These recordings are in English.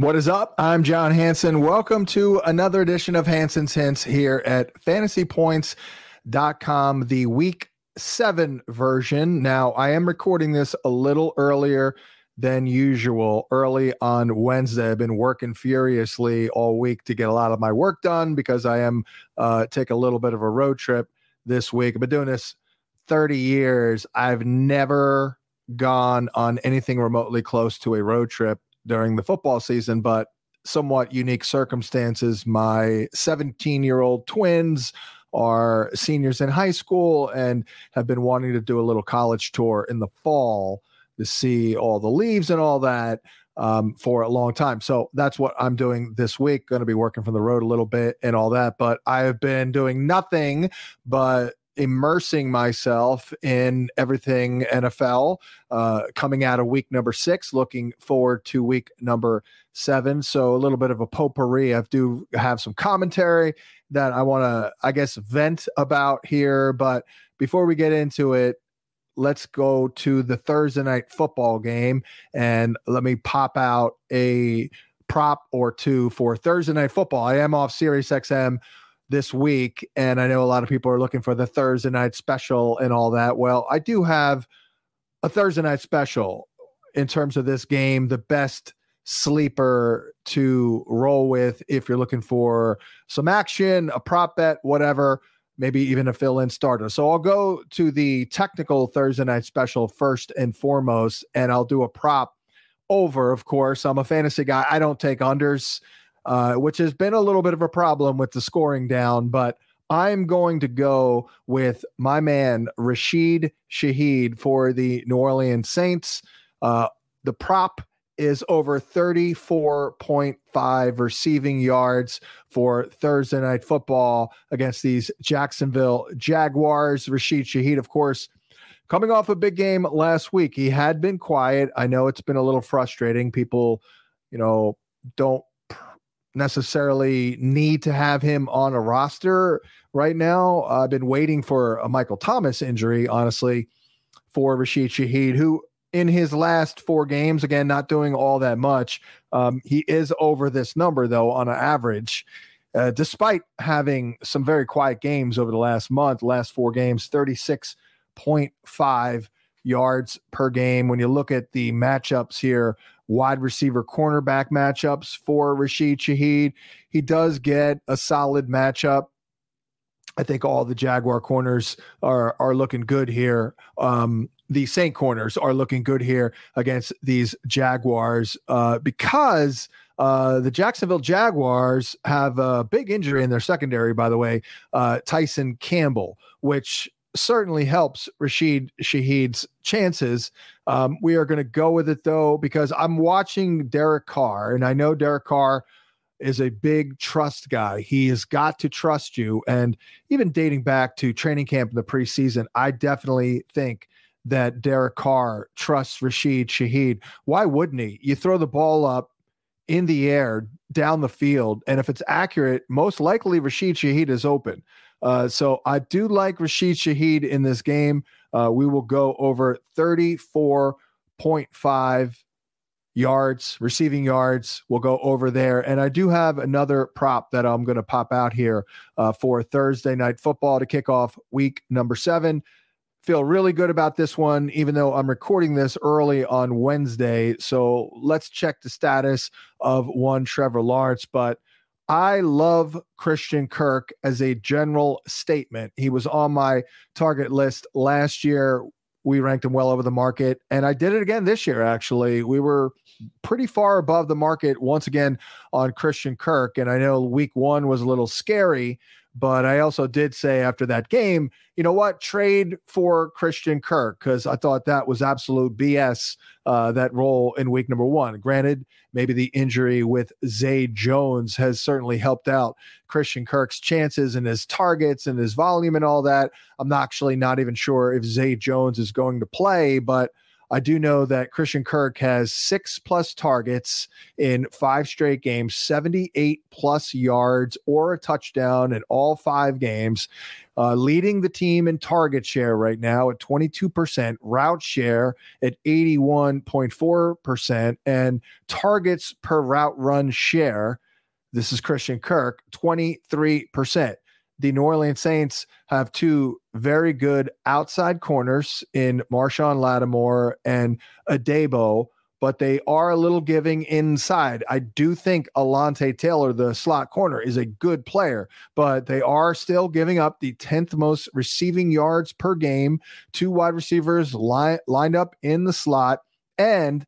What is up? I'm John Hansen. Welcome to another edition of Hansen's Hints here at fantasypoints.com, the week seven version. Now, I am recording this a little earlier than usual, early on Wednesday. I've been working furiously all week to get a lot of my work done because I am uh, take a little bit of a road trip this week. I've been doing this 30 years. I've never gone on anything remotely close to a road trip during the football season, but somewhat unique circumstances. My 17 year old twins are seniors in high school and have been wanting to do a little college tour in the fall to see all the leaves and all that um, for a long time. So that's what I'm doing this week. Going to be working from the road a little bit and all that. But I have been doing nothing but immersing myself in everything NFL uh, coming out of week number six, looking forward to week number seven. So a little bit of a potpourri. I do have some commentary that I want to, I guess, vent about here. But before we get into it, let's go to the Thursday night football game and let me pop out a prop or two for Thursday night football. I am off Sirius XM this week, and I know a lot of people are looking for the Thursday night special and all that. Well, I do have a Thursday night special in terms of this game, the best sleeper to roll with if you're looking for some action, a prop bet, whatever, maybe even a fill in starter. So I'll go to the technical Thursday night special first and foremost, and I'll do a prop over, of course. I'm a fantasy guy. I don't take unders uh, which has been a little bit of a problem with the scoring down. But I'm going to go with my man Rashid Shaheed for the New Orleans Saints. Uh, the prop is over 34.5 receiving yards for Thursday night football against these Jacksonville Jaguars. Rashid Shaheed, of course, coming off a big game last week. He had been quiet. I know it's been a little frustrating. People, you know, don't necessarily need to have him on a roster right now. I've been waiting for a Michael Thomas injury, honestly, for Rashid Shaheed, who in his last four games, again, not doing all that much. Um, he is over this number, though, on an average. Uh, despite having some very quiet games over the last month, last four games, 36.5 yards per game. When you look at the matchups here, wide receiver cornerback matchups for Rashid Shaheed. He does get a solid matchup. I think all the Jaguar corners are are looking good here. Um, the Saint corners are looking good here against these Jaguars uh, because uh, the Jacksonville Jaguars have a big injury in their secondary. By the way, uh, Tyson Campbell, which certainly helps Rashid Shaheed's chances. Um, we are going to go with it though, because I'm watching Derek Carr, and I know Derek Carr is a big trust guy. He has got to trust you. And even dating back to training camp in the preseason, I definitely think that Derek Carr trusts Rashid Shaheed. Why wouldn't he? You throw the ball up in the air down the field, and if it's accurate, most likely Rashid Shaheed is open. Uh, so I do like Rashid Shaheed in this game. Uh, we will go over 34.5 yards, receiving yards. We'll go over there. And I do have another prop that I'm going to pop out here uh, for Thursday night football to kick off week number seven. Feel really good about this one, even though I'm recording this early on Wednesday. So let's check the status of one Trevor Lawrence. But I love Christian Kirk as a general statement. He was on my target list last year. We ranked him well over the market, and I did it again this year, actually. We were pretty far above the market once again on Christian Kirk. And I know week one was a little scary But I also did say after that game, you know what? Trade for Christian Kirk because I thought that was absolute BS. Uh, that role in week number one. Granted, maybe the injury with Zay Jones has certainly helped out Christian Kirk's chances and his targets and his volume and all that. I'm actually not even sure if Zay Jones is going to play, but I do know that Christian Kirk has six plus targets in five straight games, 78 plus yards or a touchdown in all five games, uh, leading the team in target share right now at 22%, route share at 81.4%, and targets per route run share. This is Christian Kirk, 23% the New Orleans Saints have two very good outside corners in Marshon Lattimore and Adebo, but they are a little giving inside. I do think Alontae Taylor, the slot corner, is a good player, but they are still giving up the 10th most receiving yards per game. Two wide receivers li- lined up in the slot. And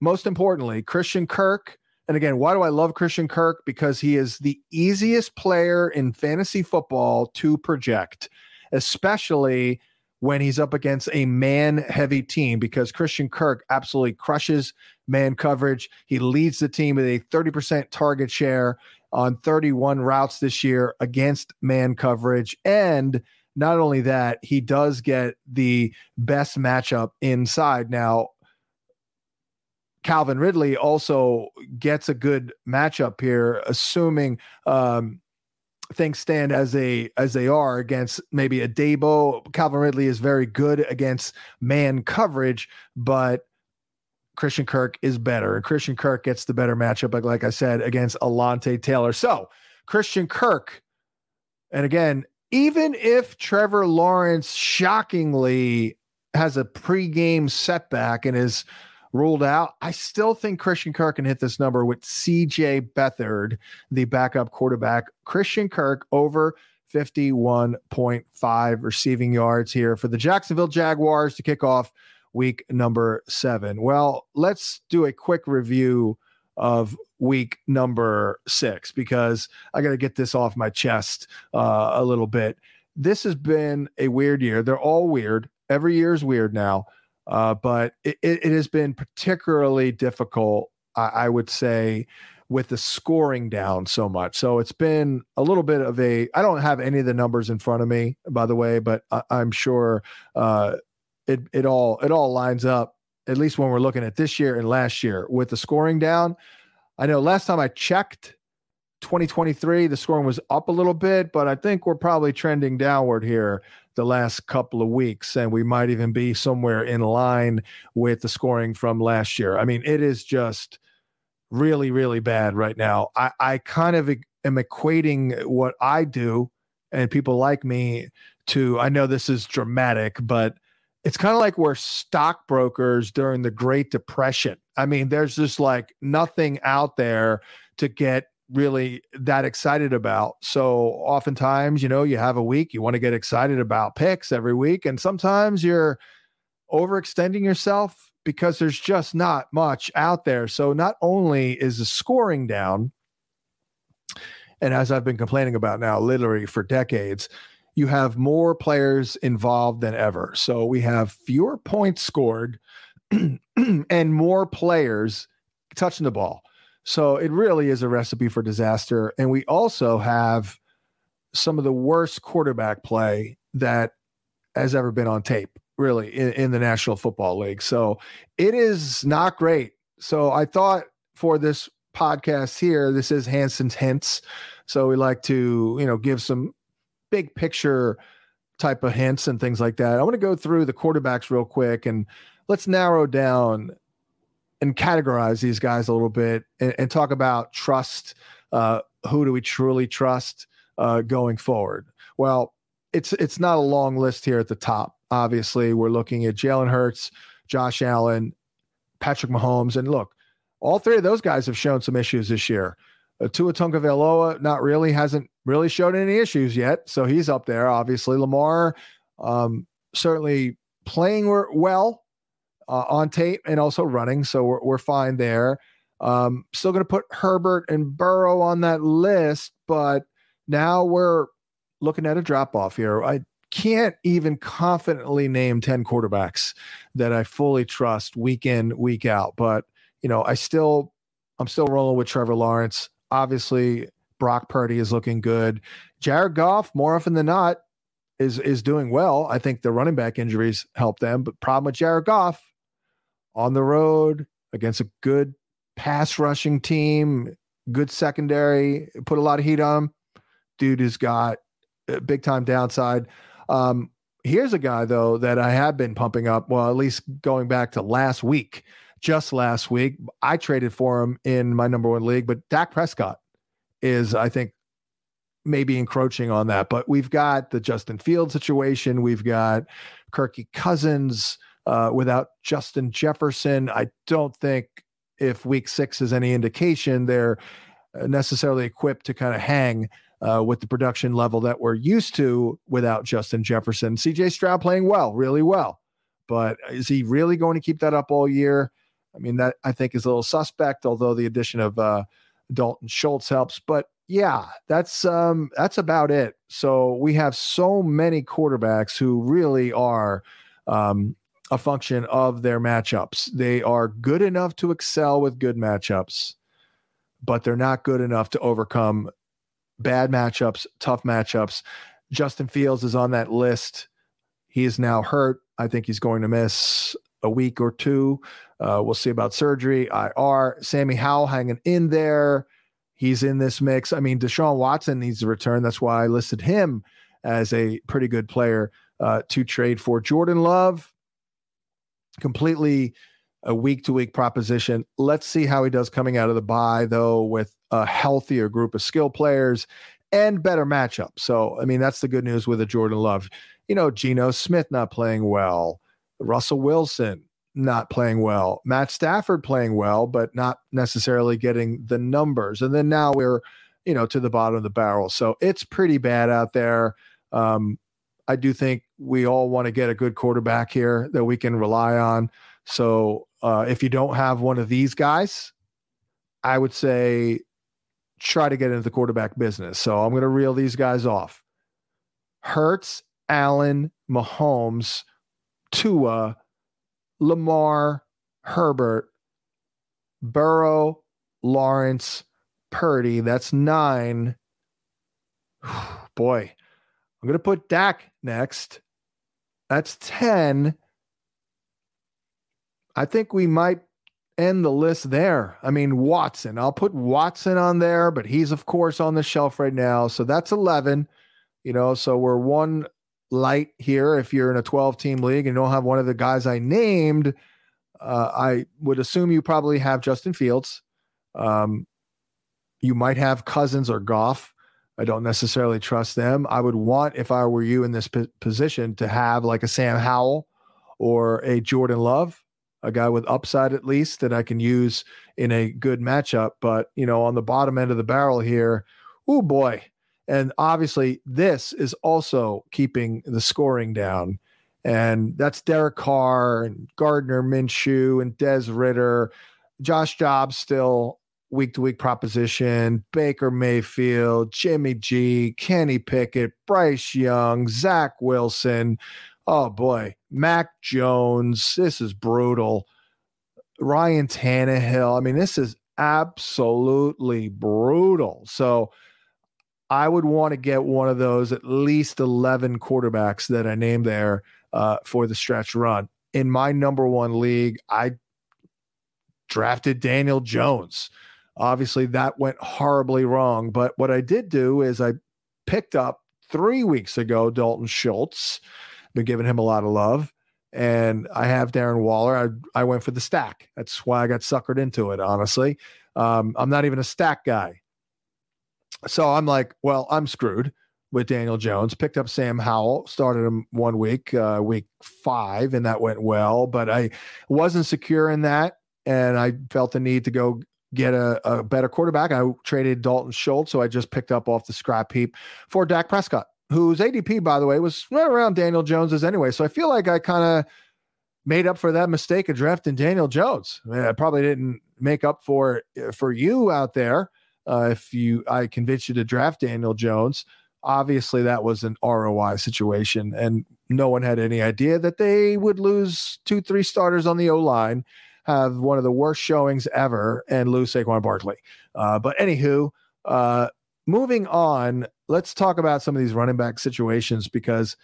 most importantly, Christian Kirk and again, why do I love Christian Kirk? Because he is the easiest player in fantasy football to project, especially when he's up against a man heavy team because Christian Kirk absolutely crushes man coverage. He leads the team with a 30% target share on 31 routes this year against man coverage. And not only that, he does get the best matchup inside. Now, Calvin Ridley also gets a good matchup here, assuming um, things stand as they as they are against maybe Adebo. Calvin Ridley is very good against man coverage, but Christian Kirk is better, and Christian Kirk gets the better matchup. Like like I said, against Alontae Taylor. So Christian Kirk, and again, even if Trevor Lawrence shockingly has a pregame setback and is ruled out. I still think Christian Kirk can hit this number with CJ Beathard, the backup quarterback. Christian Kirk over 51.5 receiving yards here for the Jacksonville Jaguars to kick off week number seven. Well, let's do a quick review of week number six because I got to get this off my chest uh, a little bit. This has been a weird year. They're all weird. Every year is weird now. Uh, but it, it, has been particularly difficult, I, I, would say, with the scoring down so much. So it's been a little bit of a. I don't have any of the numbers in front of me, by the way, but I, am sure uh, it it all it all lines up. At least when we're looking at this year and last year with the scoring down. I know last time I checked, 2023, the scoring was up a little bit, but I think we're probably trending downward here the last couple of weeks, and we might even be somewhere in line with the scoring from last year. I mean, it is just really, really bad right now. I, I kind of am equating what I do and people like me to, I know this is dramatic, but it's kind of like we're stockbrokers during the Great Depression. I mean, there's just like nothing out there to get really that excited about. So oftentimes, you know, you have a week, you want to get excited about picks every week, and sometimes you're overextending yourself because there's just not much out there. So not only is the scoring down, and as I've been complaining about now, literally for decades, you have more players involved than ever. So we have fewer points scored and more players touching the ball. So it really is a recipe for disaster. And we also have some of the worst quarterback play that has ever been on tape, really, in, in the National Football League. So it is not great. So I thought for this podcast here, this is Hansen's Hints. So we like to, you know, give some big picture type of hints and things like that. I want to go through the quarterbacks real quick and let's narrow down and categorize these guys a little bit and, and talk about trust. Uh, who do we truly trust uh, going forward? Well, it's it's not a long list here at the top. Obviously, we're looking at Jalen Hurts, Josh Allen, Patrick Mahomes, and look, all three of those guys have shown some issues this year. Uh, Tua Tagovailoa not really hasn't really showed any issues yet, so he's up there. Obviously, Lamar um, certainly playing well, uh, on tape and also running. So we're, we're fine there. Um, still going to put Herbert and Burrow on that list, but now we're looking at a drop off here. I can't even confidently name 10 quarterbacks that I fully trust week in, week out. But, you know, I still, I'm still rolling with Trevor Lawrence. Obviously, Brock Purdy is looking good. Jared Goff, more often than not, is is doing well. I think the running back injuries help them. But problem with Jared Goff on the road against a good pass rushing team, good secondary, put a lot of heat on him. Dude has got a big time downside. Um, here's a guy though that I have been pumping up. Well, at least going back to last week, just last week, I traded for him in my number one league. But Dak Prescott is, I think, maybe encroaching on that. But we've got the Justin Field situation. We've got Kirky Cousins uh, without Justin Jefferson. I don't think if week six is any indication, they're necessarily equipped to kind of hang uh, with the production level that we're used to without Justin Jefferson. CJ Stroud playing well, really well. But is he really going to keep that up all year? I mean, that I think is a little suspect, although the addition of uh, Dalton Schultz helps. But yeah, that's um, that's about it. So we have so many quarterbacks who really are um, a function of their matchups. They are good enough to excel with good matchups, but they're not good enough to overcome bad matchups, tough matchups. Justin Fields is on that list. He is now hurt. I think he's going to miss a week or two. Uh, we'll see about surgery, IR. Sammy Howell hanging in there. He's in this mix. I mean, Deshaun Watson needs to return. That's why I listed him as a pretty good player uh, to trade for. Jordan Love, completely a week to week proposition. Let's see how he does coming out of the bye, though, with a healthier group of skill players and better matchup. So, I mean, that's the good news with a Jordan Love. You know, Geno Smith not playing well, Russell Wilson not playing well, Matt Stafford playing well, but not necessarily getting the numbers. And then now we're, you know, to the bottom of the barrel. So it's pretty bad out there. Um, I do think we all want to get a good quarterback here that we can rely on. So uh, if you don't have one of these guys, I would say try to get into the quarterback business. So I'm going to reel these guys off. Hurts, Allen, Mahomes, Tua, Lamar, Herbert, Burrow, Lawrence, Purdy. That's nine. Boy, I'm going to put Dak next. That's 10. I think we might end the list there. I mean, Watson, I'll put Watson on there, but he's, of course, on the shelf right now. So that's 11. You know, so we're one light here. If you're in a 12 team league and you don't have one of the guys I named, uh, I would assume you probably have Justin Fields. Um, you might have Cousins or Goff. I don't necessarily trust them. I would want, if I were you in this p- position, to have like a Sam Howell or a Jordan Love, a guy with upside at least that I can use in a good matchup. But, you know, on the bottom end of the barrel here, oh boy. And obviously, this is also keeping the scoring down. And that's Derek Carr and Gardner Minshew and Des Ridder, Josh Dobbs still week to week proposition Baker Mayfield, Jimmy G, Kenny Pickett, Bryce Young, Zach Wilson. Oh boy, Mac Jones. This is brutal. Ryan Tannehill. I mean, this is absolutely brutal. So I would want to get one of those at least 11 quarterbacks that I named there uh, for the stretch run. In my number one league, I drafted Daniel Jones. Obviously, that went horribly wrong. But what I did do is I picked up three weeks ago Dalton Schultz. Been giving him a lot of love. And I have Darren Waller. I, I went for the stack. That's why I got suckered into it, honestly. Um, I'm not even a stack guy. So I'm like, well, I'm screwed with Daniel Jones. Picked up Sam Howell, started him one week, uh, week five, and that went well. But I wasn't secure in that. And I felt the need to go get a, a better quarterback. I traded Dalton Schultz, so I just picked up off the scrap heap for Dak Prescott, whose ADP, by the way, was right around Daniel Jones's anyway. So I feel like I kind of made up for that mistake of drafting Daniel Jones. I, mean, I, probably didn't make up for for you out there uh, if you I convinced you to draft Daniel Jones. Obviously, that was an ROI situation, and no one had any idea that they would lose two, three starters on the O line, have one of the worst showings ever, and lose Saquon Barkley. Uh, but anywho, uh, moving on, let's talk about some of these running back situations because,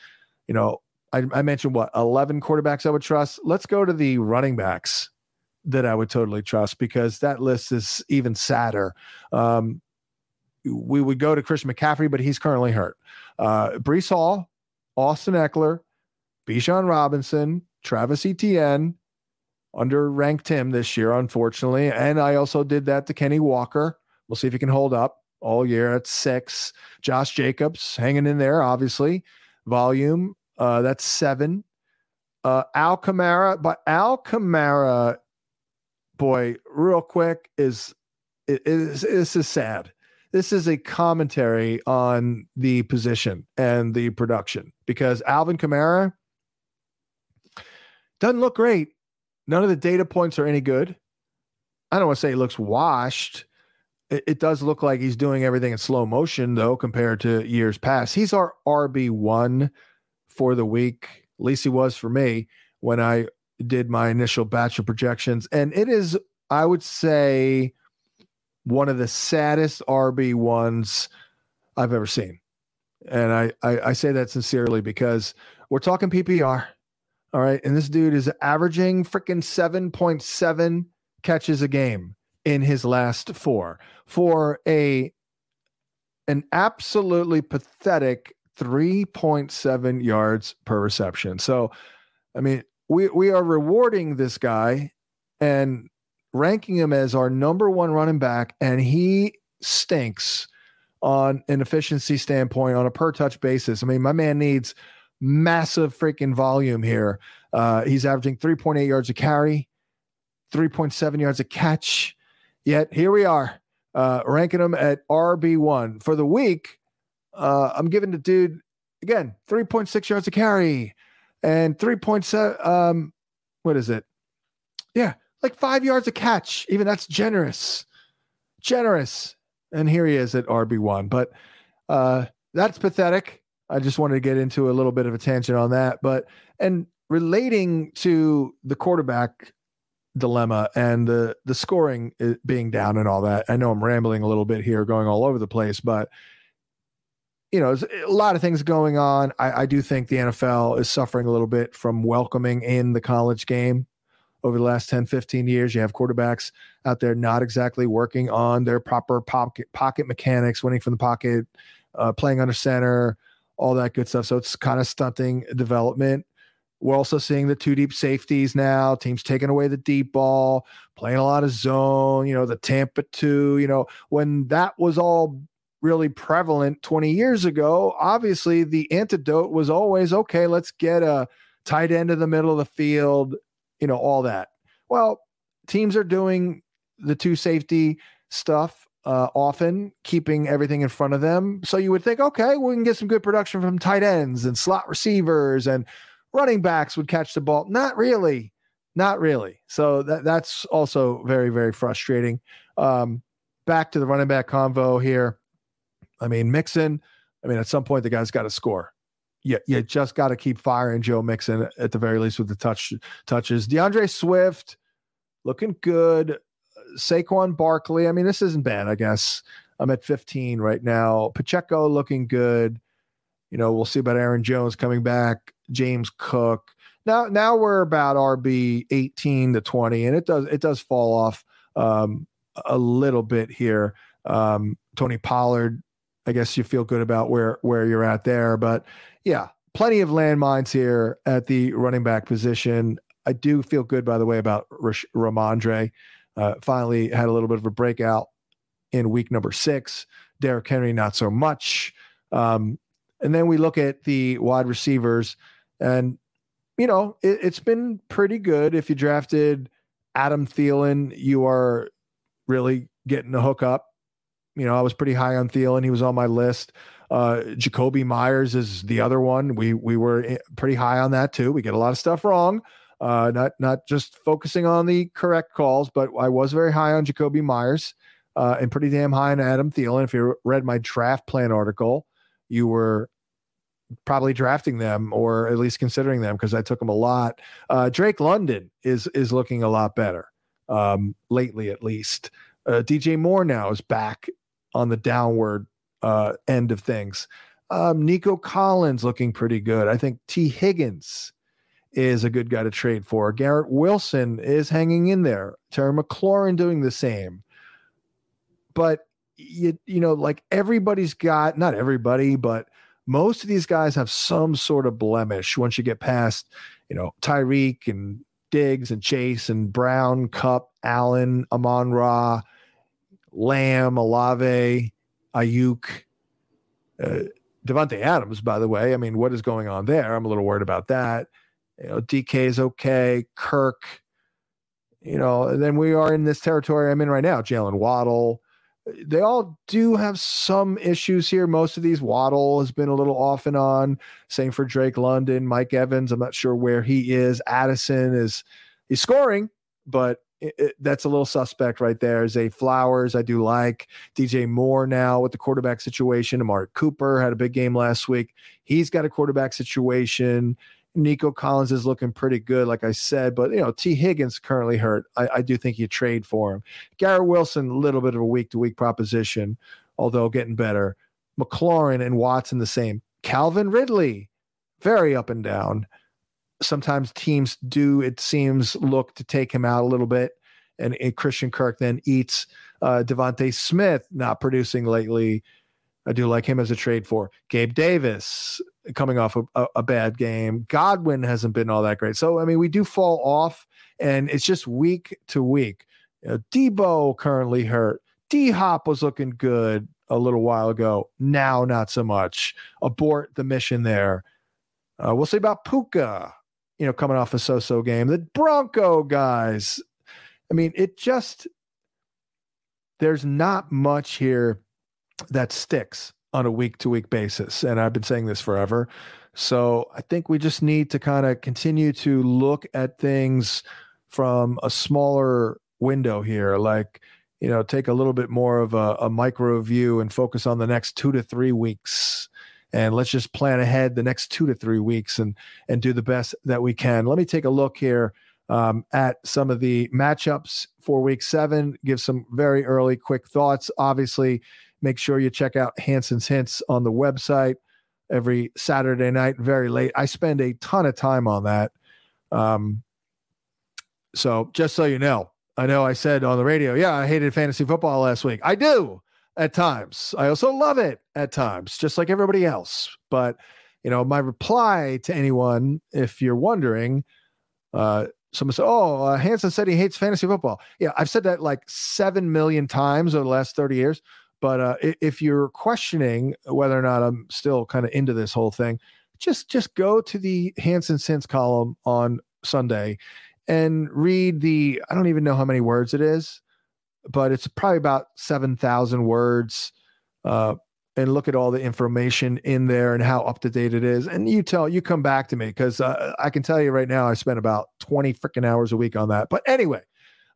you know, I, I mentioned what 11 quarterbacks I would trust. Let's go to the running backs that I would totally trust because that list is even sadder. Um, we would go to Christian McCaffrey, but he's currently hurt. Uh, Breece Hall, Austin Ekeler, Bijan Robinson, Travis Etienne, underranked him this year, unfortunately. And I also did that to Kenny Walker. We'll see if he can hold up all year at six. Josh Jacobs hanging in there, obviously. Volume, uh, that's seven. Uh, Al Kamara, but Al Kamara, boy, real quick, is is this is sad. This is a commentary on the position and the production because Alvin Kamara doesn't look great. None of the data points are any good. I don't want to say he looks washed. It, it does look like he's doing everything in slow motion, though, compared to years past. He's our RB1 for the week. At least he was for me when I did my initial batch of projections. And it is, I would say, one of the saddest RB ones I've ever seen. And I, I, I say that sincerely because we're talking PPR. All right. And this dude is averaging freaking 7.7 catches a game in his last four for a an absolutely pathetic 3.7 yards per reception. So, I mean, we we are rewarding this guy and ranking him as our number one running back, and he stinks on an efficiency standpoint on a per touch basis. I mean, my man needs massive freaking volume here. Uh, he's averaging 3.8 yards a carry, 3.7 yards a catch. Yet here we are, uh, ranking him at RB1 for the week. Uh, I'm giving the dude again 3.6 yards a carry and 3.7. Um, what is it? Yeah, like five yards a catch. Even that's generous, generous. And here he is at RB one. But uh, that's pathetic. I just wanted to get into a little bit of a tangent on that. But and relating to the quarterback dilemma and the the scoring being down and all that. I know I'm rambling a little bit here, going all over the place, but you know, a lot of things going on. I, I do think the NFL is suffering a little bit from welcoming in the college game over the last 10, 15 years. You have quarterbacks out there not exactly working on their proper pocket, pocket mechanics, winning from the pocket, uh, playing under center, all that good stuff. So it's kind of stunting development. We're also seeing the two deep safeties now, teams taking away the deep ball, playing a lot of zone, you know, the Tampa two, you know, when that was all really prevalent 20 years ago, obviously the antidote was always okay, let's get a tight end in the middle of the field you know, all that. Well, teams are doing the two safety stuff uh, often, keeping everything in front of them. So you would think, okay, we can get some good production from tight ends and slot receivers and running backs would catch the ball. Not really. Not really. So that that's also very, very frustrating. Um, back to the running back convo here. I mean, Mixon, I mean, at some point the guy's got to score you, you just got to keep firing Joe Mixon at the very least with the touch touches. D'Andre Swift looking good. Saquon Barkley. I mean, this isn't bad, I guess. I'm at 15 right now. Pacheco looking good. You know, we'll see about Aaron Jones coming back. James Cook. Now, now we're about RB 18 to 20, and it does it does fall off um, a little bit here. Um, Tony Pollard. I guess you feel good about where where you're at there, but yeah, plenty of landmines here at the running back position. I do feel good, by the way, about Rhamondre. Uh, finally had a little bit of a breakout in week number six. Derrick Henry, not so much. Um, and then we look at the wide receivers, and you know it, it's been pretty good. If you drafted Adam Thielen, you are really getting the hook up. You know, I was pretty high on Thielen; he was on my list. Uh, Jakobi Meyers is the other one. We we were eh, pretty high on that too. We get a lot of stuff wrong. Uh, not not just focusing on the correct calls, but I was very high on Jakobi Meyers uh, and pretty damn high on Adam Thielen. If you read my draft plan article, you were probably drafting them or at least considering them because I took them a lot. Uh, Drake London is is looking a lot better um, lately, at least. Uh, DJ Moore now is back on the downward uh, end of things. Um, Nico Collins looking pretty good. I think Tee Higgins is a good guy to trade for. Garrett Wilson is hanging in there. Terry McLaurin doing the same. But you you know, like everybody's got not everybody, but most of these guys have some sort of blemish once you get past, you know, Tyreek and Diggs and Chase and Brown, Kupp, Allen, Amon Ra, Lamb, Olave, Aiyuk, uh, Davante Adams, by the way. I mean, what is going on there? I'm a little worried about that. You know, DK is okay. Kirk, you know, and then we are in this territory I'm in right now. Jaylen Waddle. They all do have some issues here. Most of these Waddle has been a little off and on. Same for Drake London, Mike Evans. I'm not sure where he is. Addison is he's scoring, but it, it, that's a little suspect right there. Zay Flowers, I do like DJ Moore now with the quarterback situation. Amari Cooper had a big game last week. He's got a quarterback situation. Nico Collins is looking pretty good, like I said, but you know, Tee Higgins currently hurt. I, I do think you trade for him. Garrett Wilson, a little bit of a week to week proposition, although getting better. McLaurin and Watson the same. Calvin Ridley, very up and down. Sometimes teams do, it seems, look to take him out a little bit. And, and Christian Kirk then eats uh, DeVonta Smith, not producing lately. I do like him as a trade for Gabe Davis coming off a, a, a, bad game. Godwin hasn't been all that great. So, I mean, we do fall off and it's just week to week. You know, Deebo currently hurt. D Hop was looking good a little while ago. Now, not so much. Abort the mission there. Uh, we'll see about Puka, you know, coming off a so so game. The Bronco guys. I mean, it just, there's not much here that sticks on a week to week basis. And I've been saying this forever. So I think we just need to kind of continue to look at things from a smaller window here. Like, you know, take a little bit more of a, a micro view and focus on the next two to three weeks. And let's just plan ahead the next two to three weeks and and do the best that we can. Let me take a look here um, at some of the matchups for week seven. Give some very early quick thoughts. Obviously, Make sure you check out Hansen's Hints on the website every Saturday night, very late. I spend a ton of time on that. Um, so just so you know, I know I said on the radio, yeah, I hated fantasy football last week. I do at times. I also love it at times, just like everybody else. But you know, my reply to anyone, if you're wondering, uh, someone said, "Oh, uh, Hansen said he hates fantasy football." Yeah, I've said that like seven million times over the last thirty years. But uh, if you're questioning whether or not I'm still kind of into this whole thing, just just go to the Hansen's Hints column on Sunday and read the I don't even know how many words it is, but it's probably about seven thousand words. Uh, and look at all the information in there and how up to date it is. And you tell you come back to me because uh, I can tell you right now I spend about twenty freaking hours a week on that. But anyway,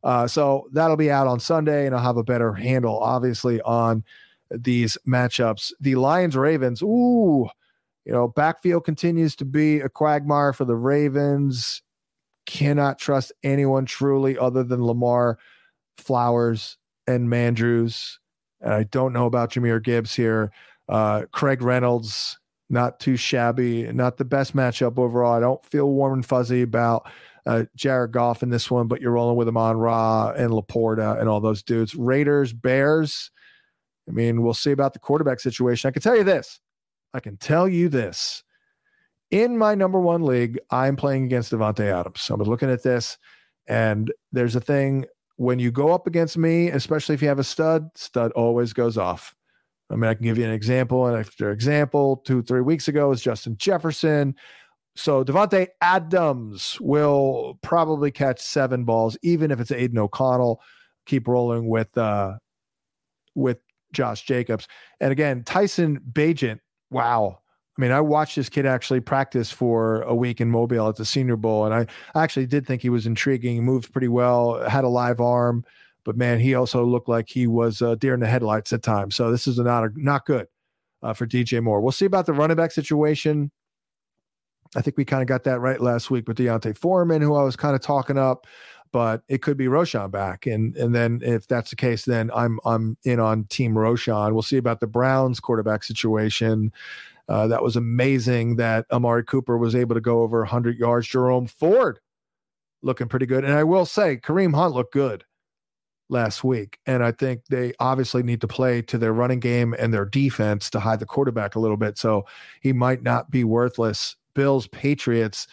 uh, so that'll be out on Sunday, and I'll have a better handle, obviously, on these matchups. The Lions Ravens, ooh, you know, backfield continues to be a quagmire for the Ravens. Cannot trust anyone truly other than Lamar, Flowers, and Mandrews. And I don't know about Jahmyr Gibbs here. Uh, Craig Reynolds, not too shabby, not the best matchup overall. I don't feel warm and fuzzy about uh, Jared Goff in this one, but you're rolling with Amon Ra and Laporta and all those dudes. Raiders, Bears. I mean, we'll see about the quarterback situation. I can tell you this. I can tell you this. In my number one league, I'm playing against Davante Adams. So I'm looking at this, and there's a thing when you go up against me, especially if you have a stud, stud always goes off. I mean, I can give you an example. And after example, two, three weeks ago was Justin Jefferson. So Davante Adams will probably catch seven balls, even if it's Aidan O'Connell. Keep rolling with uh, with Josh Jacobs, and again Tyson Bagent. Wow, I mean, I watched this kid actually practice for a week in Mobile at the Senior Bowl, and I actually did think he was intriguing. He moved pretty well, had a live arm, but man, he also looked like he was uh, deer in the headlights at times. So this is not a, not good. uh, for DJ Moore. We'll see about the running back situation. I think we kind of got that right last week with D'Onta Foreman, who I was kind of talking up, but it could be Roschon back. And and then if that's the case, then I'm I'm in on Team Roschon. We'll see about the Browns quarterback situation. Uh, that was amazing that Amari Cooper was able to go over 100 yards. Jerome Ford looking pretty good. And I will say, Kareem Hunt looked good last week. And I think they obviously need to play to their running game and their defense to hide the quarterback a little bit. So he might not be worthless Bills, Patriots,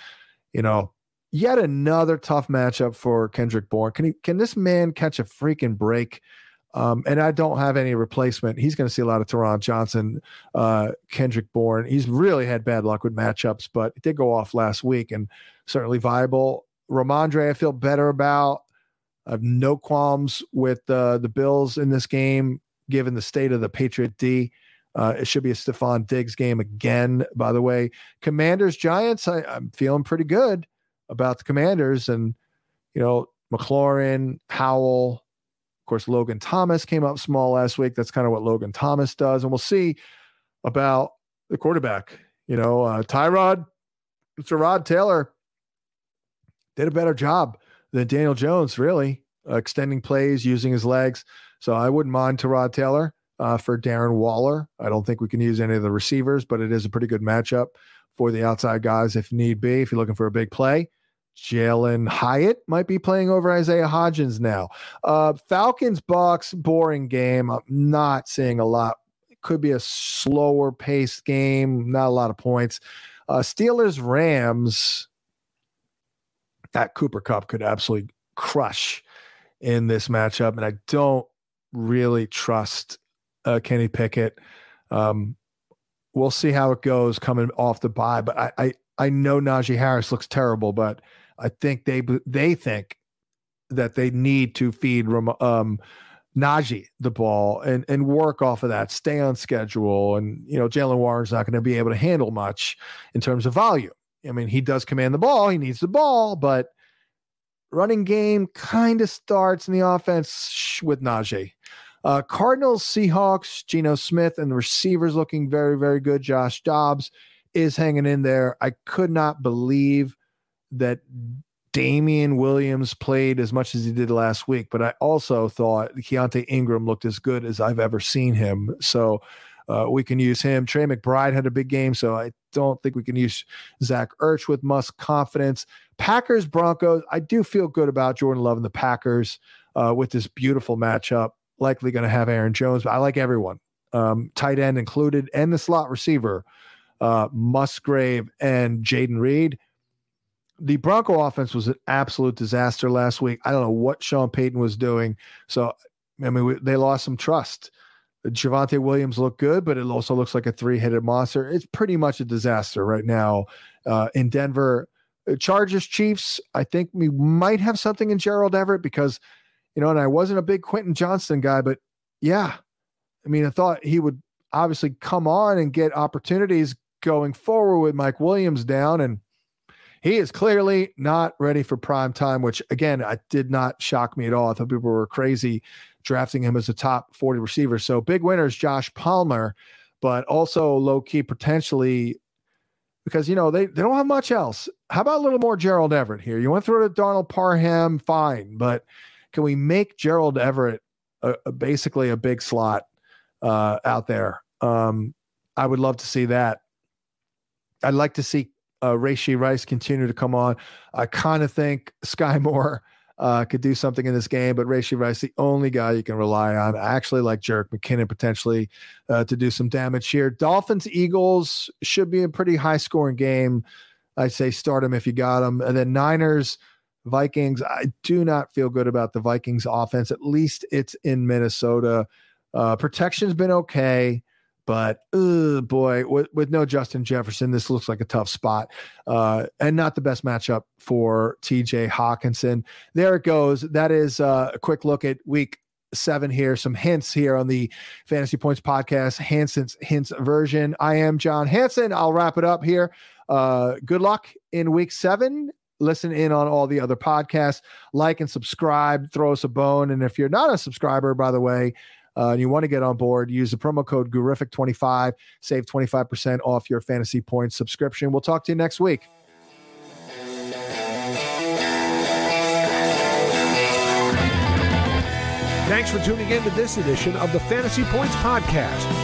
you know, yet another tough matchup for Kendrick Bourne. Can he can this man catch a freaking break? Um, and I don't have any replacement. He's going to see a lot of Taron Johnson, uh, Kendrick Bourne. He's really had bad luck with matchups, but it did go off last week and certainly viable. Rhamondre, I feel better about. I have no qualms with uh, the Bills in this game, given the state of the Patriot D. Uh, it should be a Stefon Diggs game again, by the way. Commanders, Giants, I, I'm feeling pretty good about the Commanders. And, you know, McLaurin, Howell, of course, Logan Thomas came up small last week. That's kind of what Logan Thomas does. And we'll see about the quarterback. You know, uh, Tyrod, Tyrod Taylor did a better job than Daniel Jones, really, uh, extending plays, using his legs. So I wouldn't mind Tyrod Taylor uh, for Darren Waller. I don't think we can use any of the receivers, but it is a pretty good matchup for the outside guys if need be. If you're looking for a big play, Jalin Hyatt might be playing over Isaiah Hodgins now. Uh, Falcons Bucks boring game. I'm not seeing a lot. It could be a slower paced game. Not a lot of points. Uh, Steelers Rams. That Cooper Kupp could absolutely crush in this matchup, and I don't really trust uh, Kenny Pickett. Um, we'll see how it goes coming off the bye. But I, I, I know Najee Harris looks terrible, but I think they they think that they need to feed um, Najee the ball and and work off of that, stay on schedule. And you know, Jaylen Warren's not going to be able to handle much in terms of volume. I mean, he does command the ball, he needs the ball, but running game kind of starts in the offense with Najee. Uh, Cardinals, Seahawks, Geno Smith, and the receivers looking very, very good. Josh Dobbs is hanging in there. I could not believe that Damien Williams played as much as he did last week, but I also thought Keaontay Ingram looked as good as I've ever seen him. So uh, we can use him. Trey McBride had a big game, so I don't think we can use Zach Ertz with Musk confidence. Packers, Broncos, I do feel good about Jordan Love and the Packers uh, with this beautiful matchup likely going to have Aaron Jones, but I like everyone, um, tight end included, and the slot receiver, uh, Musgrave and Jayden Reed. The Bronco offense was an absolute disaster last week. I don't know what Sean Payton was doing. So, I mean, we, they lost some trust. Javonte Williams looked good, but it also looks like a three headed monster. It's pretty much a disaster right now uh, in Denver. Chargers, Chiefs, I think we might have something in Gerald Everett because you know, and I wasn't a big Quentin Johnston guy, but yeah, I mean, I thought he would obviously come on and get opportunities going forward with Mike Williams down. And he is clearly not ready for prime time, which again, I did not shock me at all. I thought people were crazy drafting him as a top 40 receiver. So big winners, Josh Palmer, but also low key potentially because you know they, they don't have much else. How about a little more Gerald Everett here? You went through to Donald Parham, fine, but can we make Gerald Everett a, a, basically a big slot uh, out there? Um, I would love to see that. I'd like to see uh, Rashee Rice continue to come on. I kind of think Skyy Moore uh, could do something in this game, but Rashee Rice, the only guy you can rely on. I actually like Jerick McKinnon potentially uh, to do some damage here. Dolphins, Eagles should be a pretty high scoring game. I'd say start them if you got them. And then Niners, Vikings, I do not feel good about the Vikings offense. At least it's in Minnesota. Uh, protection's been okay, but boy, with, with no Justin Jefferson, this looks like a tough spot uh, and not the best matchup for TJ Hockenson. There it goes. That is uh, a quick look at week seven here. Some hints here on the Fantasy Points podcast, Hansen's Hints version. I am John Hansen. I'll wrap it up here. Uh, good luck in week seven listen in on all the other podcasts, like and subscribe, throw us a bone. And if you're not a subscriber, by the way, uh, and you want to get on board, use the promo code Gurrific25, save 25% off your fantasy points subscription. We'll talk to you next week. Thanks for tuning in to this edition of the Fantasy Points Podcast.